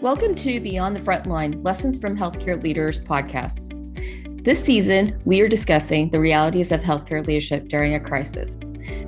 Welcome to Beyond the Frontline Lessons from Healthcare Leaders podcast. This season, we are discussing the realities of healthcare leadership during a crisis.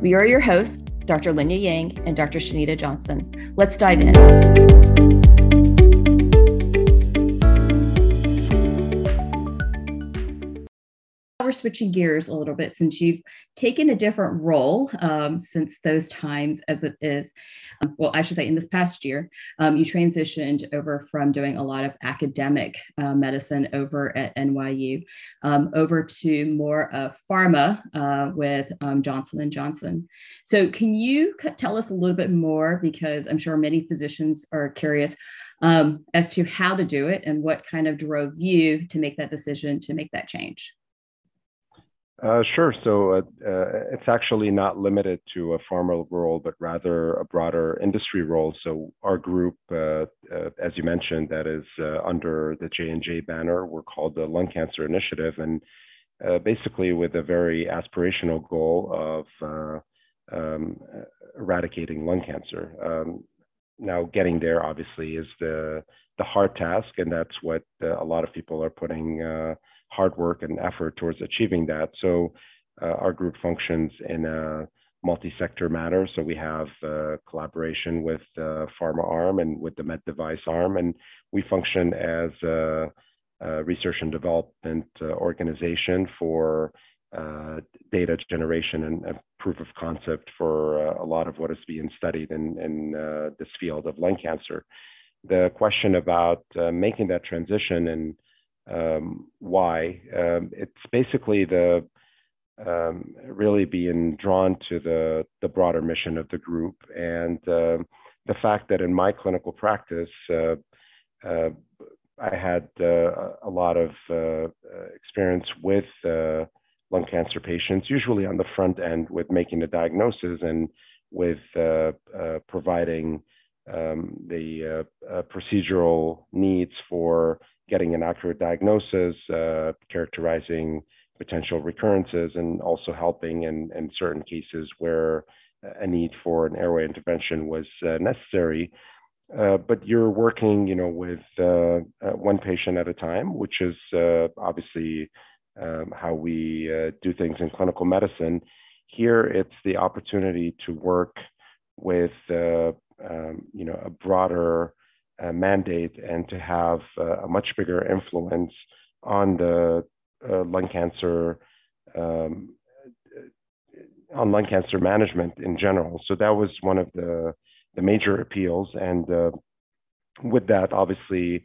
We are your hosts, Dr. Linya Yang and Dr. Shanita Johnson. Let's dive in. We're switching gears a little bit since you've taken a different role um, since those times as it is. Um, well, I should say in this past year, um, you transitioned over from doing a lot of academic uh, medicine over at NYU um, over to more of pharma uh, with um, Johnson and Johnson. So, can you tell us a little bit more because I'm sure many physicians are curious. Um, as to how to do it and what kind of drove you to make that decision to make that change. Uh, sure. So uh, uh, it's actually not limited to a pharma role, but rather a broader industry role. So our group, uh, uh, as you mentioned, that is uh, under the J and J banner. We're called the Lung Cancer Initiative, and basically with a very aspirational goal of um, eradicating lung cancer. Um, now, getting there obviously is the the hard task, and that's what a lot of people are putting hard work and effort towards achieving that. So uh, our group functions in a multi-sector manner. So we have uh, collaboration with the pharma arm and with the med device arm, and we function as a, a research and development uh, organization for uh, data generation and, proof of concept for uh, a lot of what is being studied in, in uh, this field of lung cancer. The question about making that transition and um, why. Um, it's basically the um, really being drawn to the the broader mission of the group and uh, the fact that in my clinical practice uh, uh, I had uh, a lot of uh, experience with uh, lung cancer patients, usually on the front end with making the diagnosis and with providing um, the procedural needs for getting an accurate diagnosis, uh, characterizing potential recurrences, and also helping in, in certain cases where a need for an airway intervention was uh, necessary. Uh, but you're working, you know, with uh, uh, one patient at a time, which is uh, obviously um, how we do things in clinical medicine. Here, it's the opportunity to work with, um, you know, a broader uh, mandate and to have uh, a much bigger influence on the uh, lung cancer um, on lung cancer management in general. So that was one of the the major appeals, and uh, with that, obviously,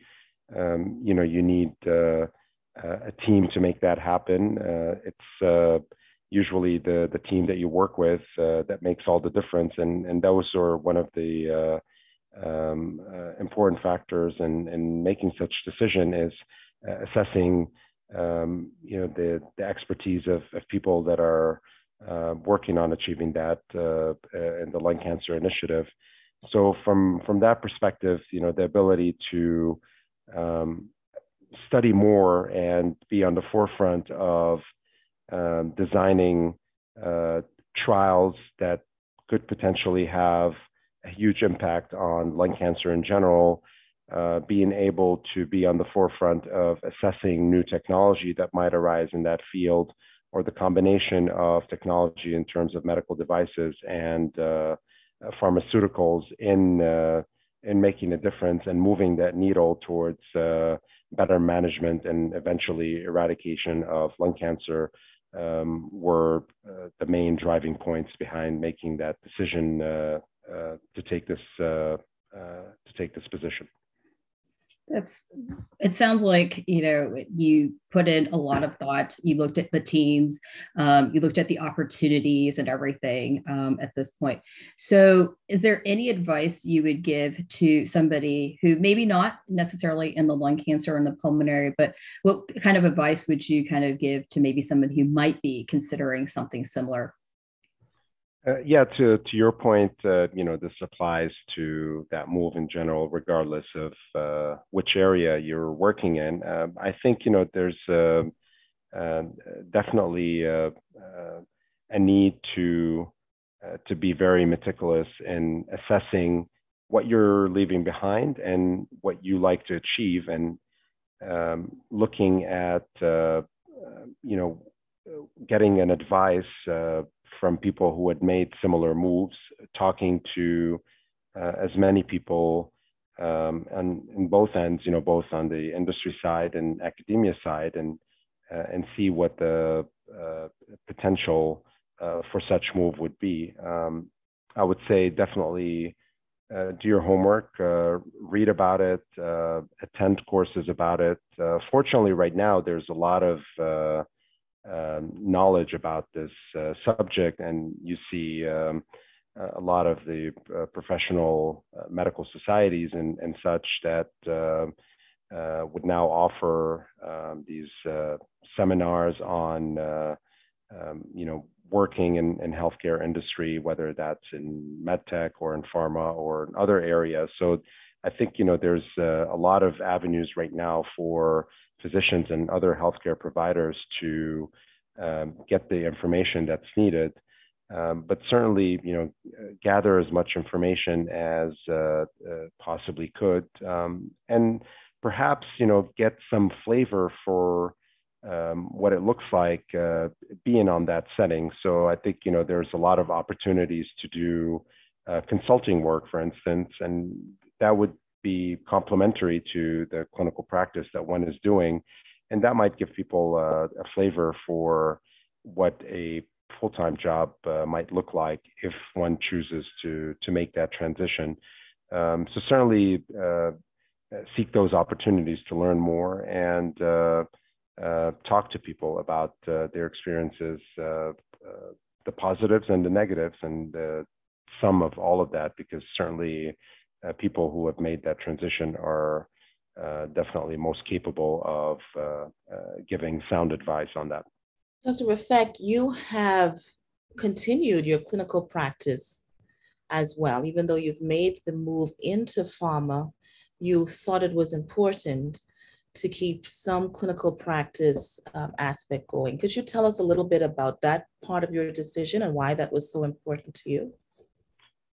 um, you know, you need uh, a team to make that happen. Uh, it's usually the the team that you work with that makes all the difference, and and those are one of the um, uh, important factors in, in making such decision is uh, assessing um, you know the, the expertise of, of people that are uh, working on achieving that uh, uh, in the lung cancer initiative. So from from that perspective, you know the ability to um, study more and be on the forefront of um, designing uh, trials that could potentially have a huge impact on lung cancer in general. Uh, being able to be on the forefront of assessing new technology that might arise in that field, or the combination of technology in terms of medical devices and uh, pharmaceuticals in uh, in making a difference and moving that needle towards uh, better management and eventually eradication of lung cancer um, were uh, the main driving points behind making that decision uh, uh, to take this uh, uh, to take this position. That's it sounds like you know you put in a lot of thought. You looked at the teams um, you looked at the opportunities and everything um, at this point. So is there any advice you would give to somebody who maybe not necessarily in the lung cancer and the pulmonary but what kind of advice would you kind of give to maybe somebody who might be considering something similar uh, yeah, to to your point, uh, you know, this applies to that move in general, regardless of uh, which area you're working in. Um, I think you know there's uh, um, definitely uh, uh, a need to to be very meticulous in assessing what you're leaving behind and what you like to achieve, and um, looking at uh, you know getting an advice uh, from people who had made similar moves, talking to uh, as many people um, in both ends, you know, both on the industry side and academia side, and uh, and see what the uh, potential uh, for such move would be. Um, I would say definitely uh, do your homework, uh, read about it, attend courses about it. fortunately, right now there's a lot of um, knowledge about this subject, and you see. Um, a lot of the uh, professional uh, medical societies and, and such that uh, would now offer um, these seminars on, um, you know, working in, in healthcare industry, whether that's in medtech or in pharma or in other areas. So I think you know there's uh, a lot of avenues right now for physicians and other healthcare providers to um, get the information that's needed. Um, but certainly, you know, gather as much information as uh, uh, possibly could, um, and perhaps you know get some flavor for um, what it looks like uh, being on that setting. So I think you know there's a lot of opportunities to do uh, consulting work, for instance, and that would be complementary to the clinical practice that one is doing, and that might give people uh, a flavor for what a full-time job uh, might look like if one chooses to to make that transition. Um, so certainly uh, seek those opportunities to learn more and uh, uh, talk to people about uh, their experiences, the positives and the negatives, and the sum of all of that, because certainly uh, people who have made that transition are uh, definitely most capable of giving sound advice on that. Dr. Rafeq, you have continued your clinical practice as well, even though you've made the move into pharma, you thought it was important to keep some clinical practice um, aspect going. Could you tell us a little bit about that part of your decision and why that was so important to you?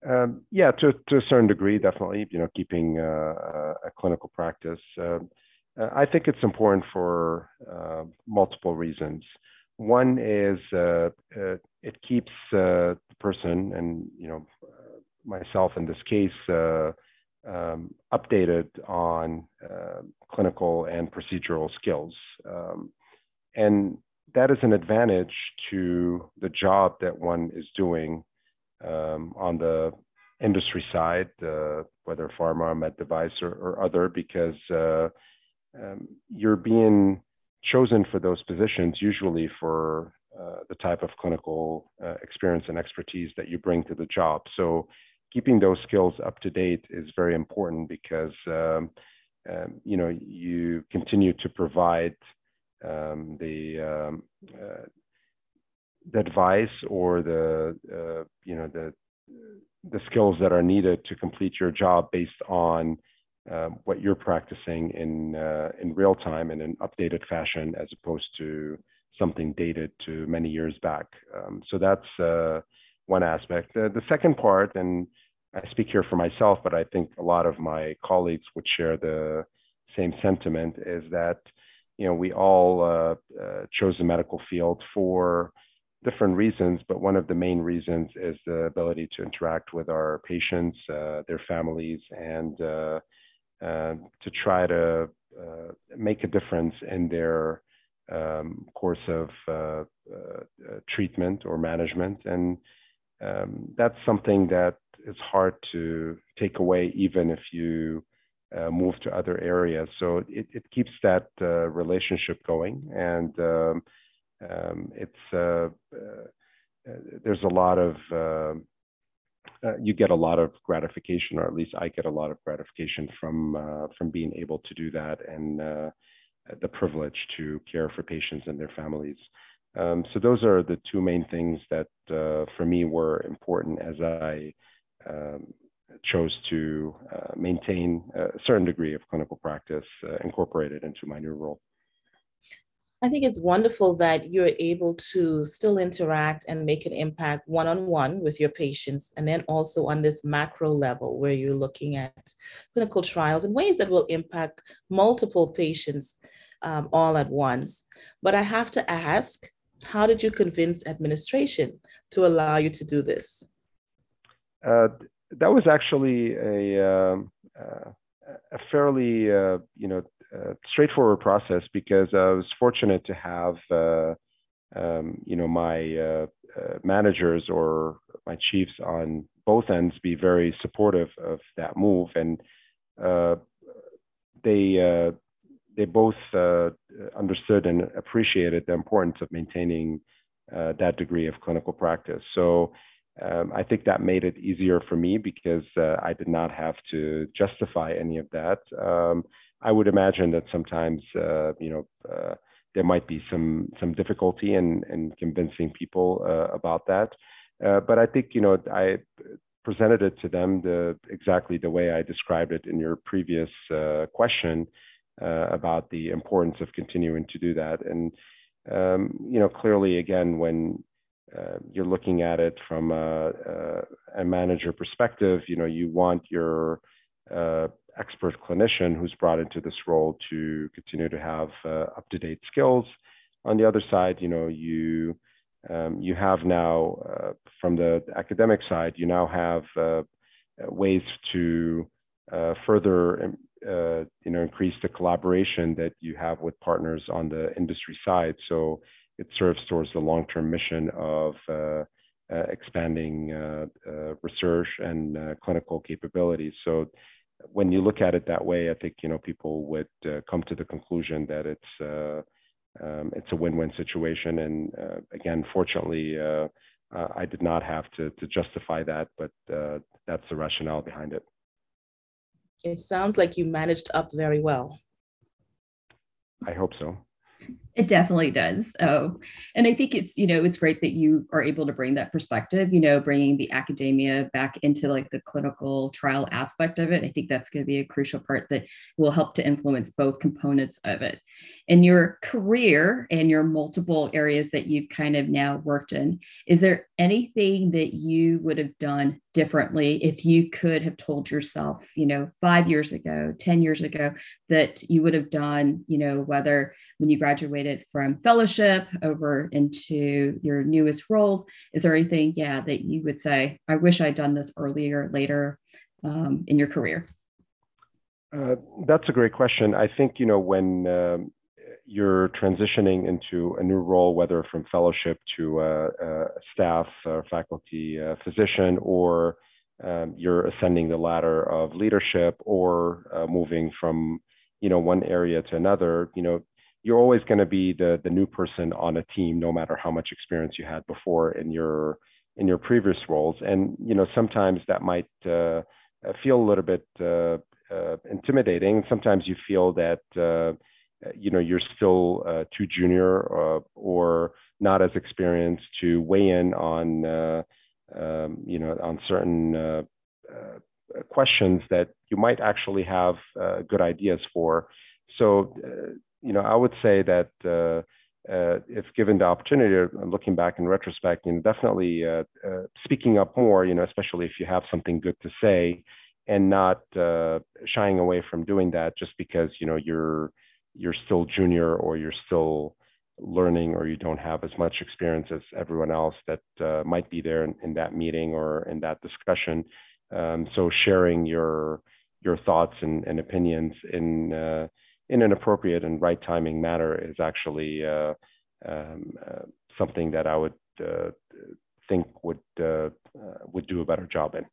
Um, yeah, to, to a certain degree, definitely. You know, keeping uh, a clinical practice. Uh, I think it's important for uh, multiple reasons. One is uh, uh, it keeps uh, the person, and you know, myself in this case, um, updated on clinical and procedural skills. Um, and that is an advantage to the job that one is doing um, on the industry side, uh, whether pharma, med device, or, or other, because uh, um, you're being chosen for those positions usually for uh, the type of clinical uh, experience and expertise that you bring to the job. So keeping those skills up to date is very important because um, um, you know you continue to provide um, the um, uh, the advice or the uh, you know the the skills that are needed to complete your job based on uh, what you're practicing in uh, in real time in an updated fashion as opposed to something dated to many years back. Um, so that's uh, one aspect. the second part, and I speak here for myself, but I think a lot of my colleagues would share the same sentiment is that, you know, we all uh, uh, chose the medical field for different reasons, but one of the main reasons is the ability to interact with our patients, uh, their families, and uh, uh, to try to uh, make a difference in their um, course of treatment or management. And um, that's something that is hard to take away, even if you uh, move to other areas. So it, it keeps that uh, relationship going, and um, um, it's uh, uh there's a lot of um, uh, you get a lot of gratification, or at least I get a lot of gratification from from being able to do that, and the privilege to care for patients and their families. Um, so those are the two main things that for me were important as I um, chose to uh, maintain a certain degree of clinical practice uh, incorporated into my new role. I think it's wonderful that you're able to still interact and make an impact one on one with your patients, and then also on this macro level where you're looking at clinical trials in ways that will impact multiple patients um, all at once. But I have to ask how did you convince administration to allow you to do this? Uh, that was actually a, um, uh, a fairly, uh, you know, straightforward process because I was fortunate to have, uh, um, you know, my uh, managers or my chiefs on both ends be very supportive of that move, and they they both understood and appreciated the importance of maintaining that degree of clinical practice. So um, I think that made it easier for me because uh, I did not have to justify any of that. Um, I would imagine that sometimes, uh, you know, uh, there might be some some difficulty in in convincing people uh, about that. Uh, but I think, you know, I presented it to them the exactly the way I described it in your previous uh, question about the importance of continuing to do that. And um, you know, clearly, again, when uh, you're looking at it from a, a, a, manager perspective. You know, you want your uh, expert clinician who's brought into this role to continue to have uh, up-to-date skills. On the other side, you know, you um, you have now uh, from the academic side, you now have uh, ways to further you know increase the collaboration that you have with partners on the industry side. So it serves towards the long-term mission of uh, uh, expanding uh, research and clinical capabilities. So when you look at it that way, I think you know people would uh, come to the conclusion that it's uh, um, it's a win-win situation. And uh, again, fortunately, I did not have to to justify that, but that's the rationale behind it. It sounds like you managed up very well. I hope so. It definitely does. Oh, and I think it's, you know, it's great that you are able to bring that perspective, you know, bringing the academia back into like the clinical trial aspect of it. I think that's going to be a crucial part that will help to influence both components of it. In your career and your multiple areas that you've kind of now worked in, is there anything that you would have done differently if you could have told yourself, you know, five years ago, 10 years ago, that you would have done, you know, whether when you graduated from fellowship over into your newest roles? Is there anything, yeah, that you would say, I wish I'd done this earlier, later um, in your career? Uh, that's a great question. I think, you know, when um, you're transitioning into a new role, whether from fellowship to uh, uh, staff or faculty uh, physician, or um, you're ascending the ladder of leadership, or uh, moving from you know one area to another. You know, you're always going to be the the new person on a team, no matter how much experience you had before in your in your previous roles. And you know, sometimes that might uh, feel a little bit intimidating. Sometimes you feel that uh, you know you're still uh, too junior or, uh, or, not as experienced to weigh in on uh, um, you know on certain uh, uh, questions that you might actually have good ideas for. So you know I would say that if given the opportunity, looking back in retrospect, you know definitely speaking up more, you know especially if you have something good to say, and not shying away from doing that just because you know you're you're still junior or you're still learning or you don't have as much experience as everyone else that uh, might be there in, in, that meeting or in that discussion. Um, so sharing your your thoughts and, and opinions in uh, in an appropriate and right timing manner is actually uh, um, uh, something that I would uh, think would uh, would do a better job in.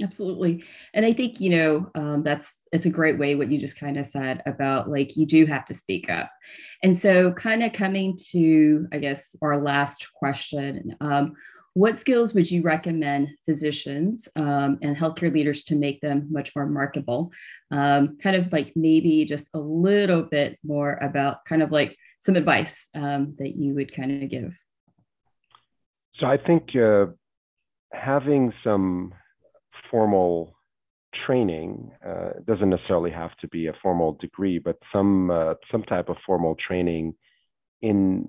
Absolutely. And I think, you know, um, that's, it's a great way what you just kind of said about like, you do have to speak up. And so kind of coming to, I guess, our last question, um, what skills would you recommend physicians um, and healthcare leaders to make them much more marketable? Um, kind of like maybe just a little bit more about kind of like some advice um, that you would kind of give. So I think uh, having some formal training uh, doesn't necessarily have to be a formal degree, but some uh, some type of formal training in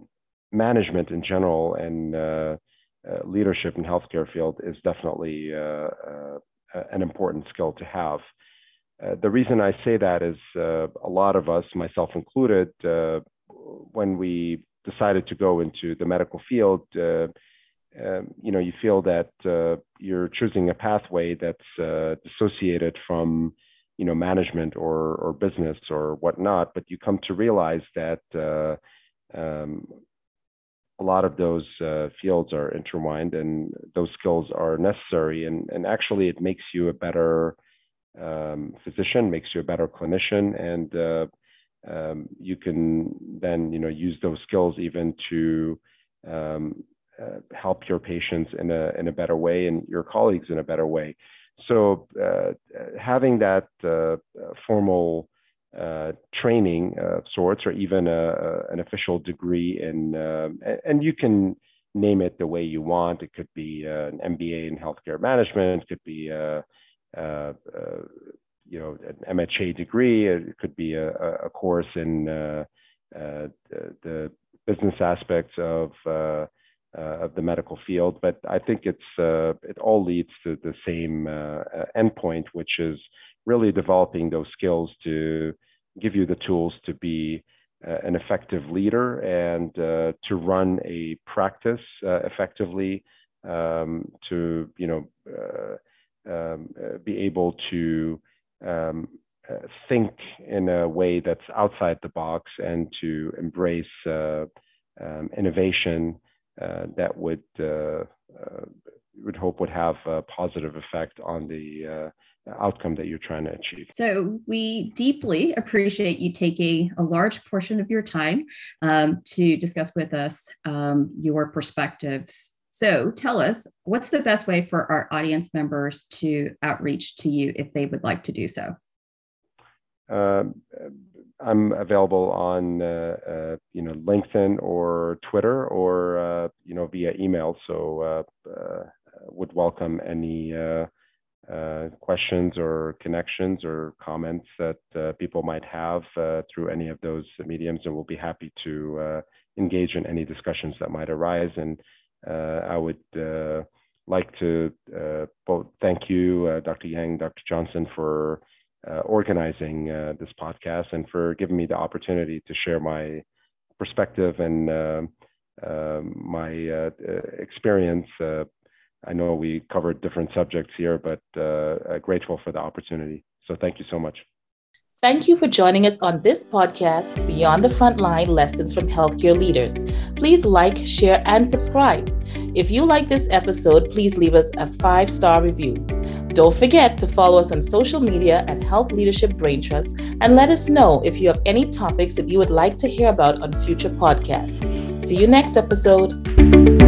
management in general and uh, uh, leadership in healthcare field is definitely uh, an important skill to have. the reason I say that is a lot of us, myself included, when we decided to go into the medical field, uh, um, you know, you feel that uh, you're choosing a pathway that's uh, dissociated from, you know, management or or business or whatnot. But you come to realize that uh, um, a lot of those uh, fields are intertwined, and those skills are necessary. And and actually, it makes you a better um, physician, makes you a better clinician, and uh, um, you can then you know use those skills even to um, uh, help your patients in a in a better way and your colleagues in a better way. So uh, having that uh, formal uh, training of sorts, or even a, an official degree in, um, and you can name it the way you want. It could be uh, an MBA in healthcare management. It could be a, a, you know an MHA degree. It could be a, a course in uh, uh, the, the, business aspects of uh, of the medical field. But I think it's it all leads to the same endpoint, which is really developing those skills to give you the tools to be uh, an effective leader and uh, to run a practice uh, effectively um, to you know um, be able to um, uh, think in a way that's outside the box and to embrace uh, um, innovation uh, that would uh, uh, would hope would have a positive effect on the uh, outcome that you're trying to achieve. So we deeply appreciate you taking a large portion of your time um, to discuss with us um, your perspectives so tell us, what's the best way for our audience members to outreach to you if they would like to do so? Uh, I'm available on uh, uh, you know LinkedIn or Twitter or uh, you know via email. So uh, uh, would welcome any questions or connections or comments that people might have through any of those mediums, and we'll be happy to engage in any discussions that might arise and uh, I would uh, like to uh, both thank you, Dr. Yang, Dr. Johnson, for Uh, organizing uh, this podcast and for giving me the opportunity to share my perspective and um, uh, my experience. I know we covered different subjects here, but grateful for the opportunity. So thank you so much. Thank you for joining us on this podcast, Beyond the Frontline Lessons from Healthcare Leaders. Please like, share, and subscribe. If you like this episode, please leave us a five star review. Don't forget to follow us on social media at Health Leadership Brain Trust and let us know if you have any topics that you would like to hear about on future podcasts. See you next episode.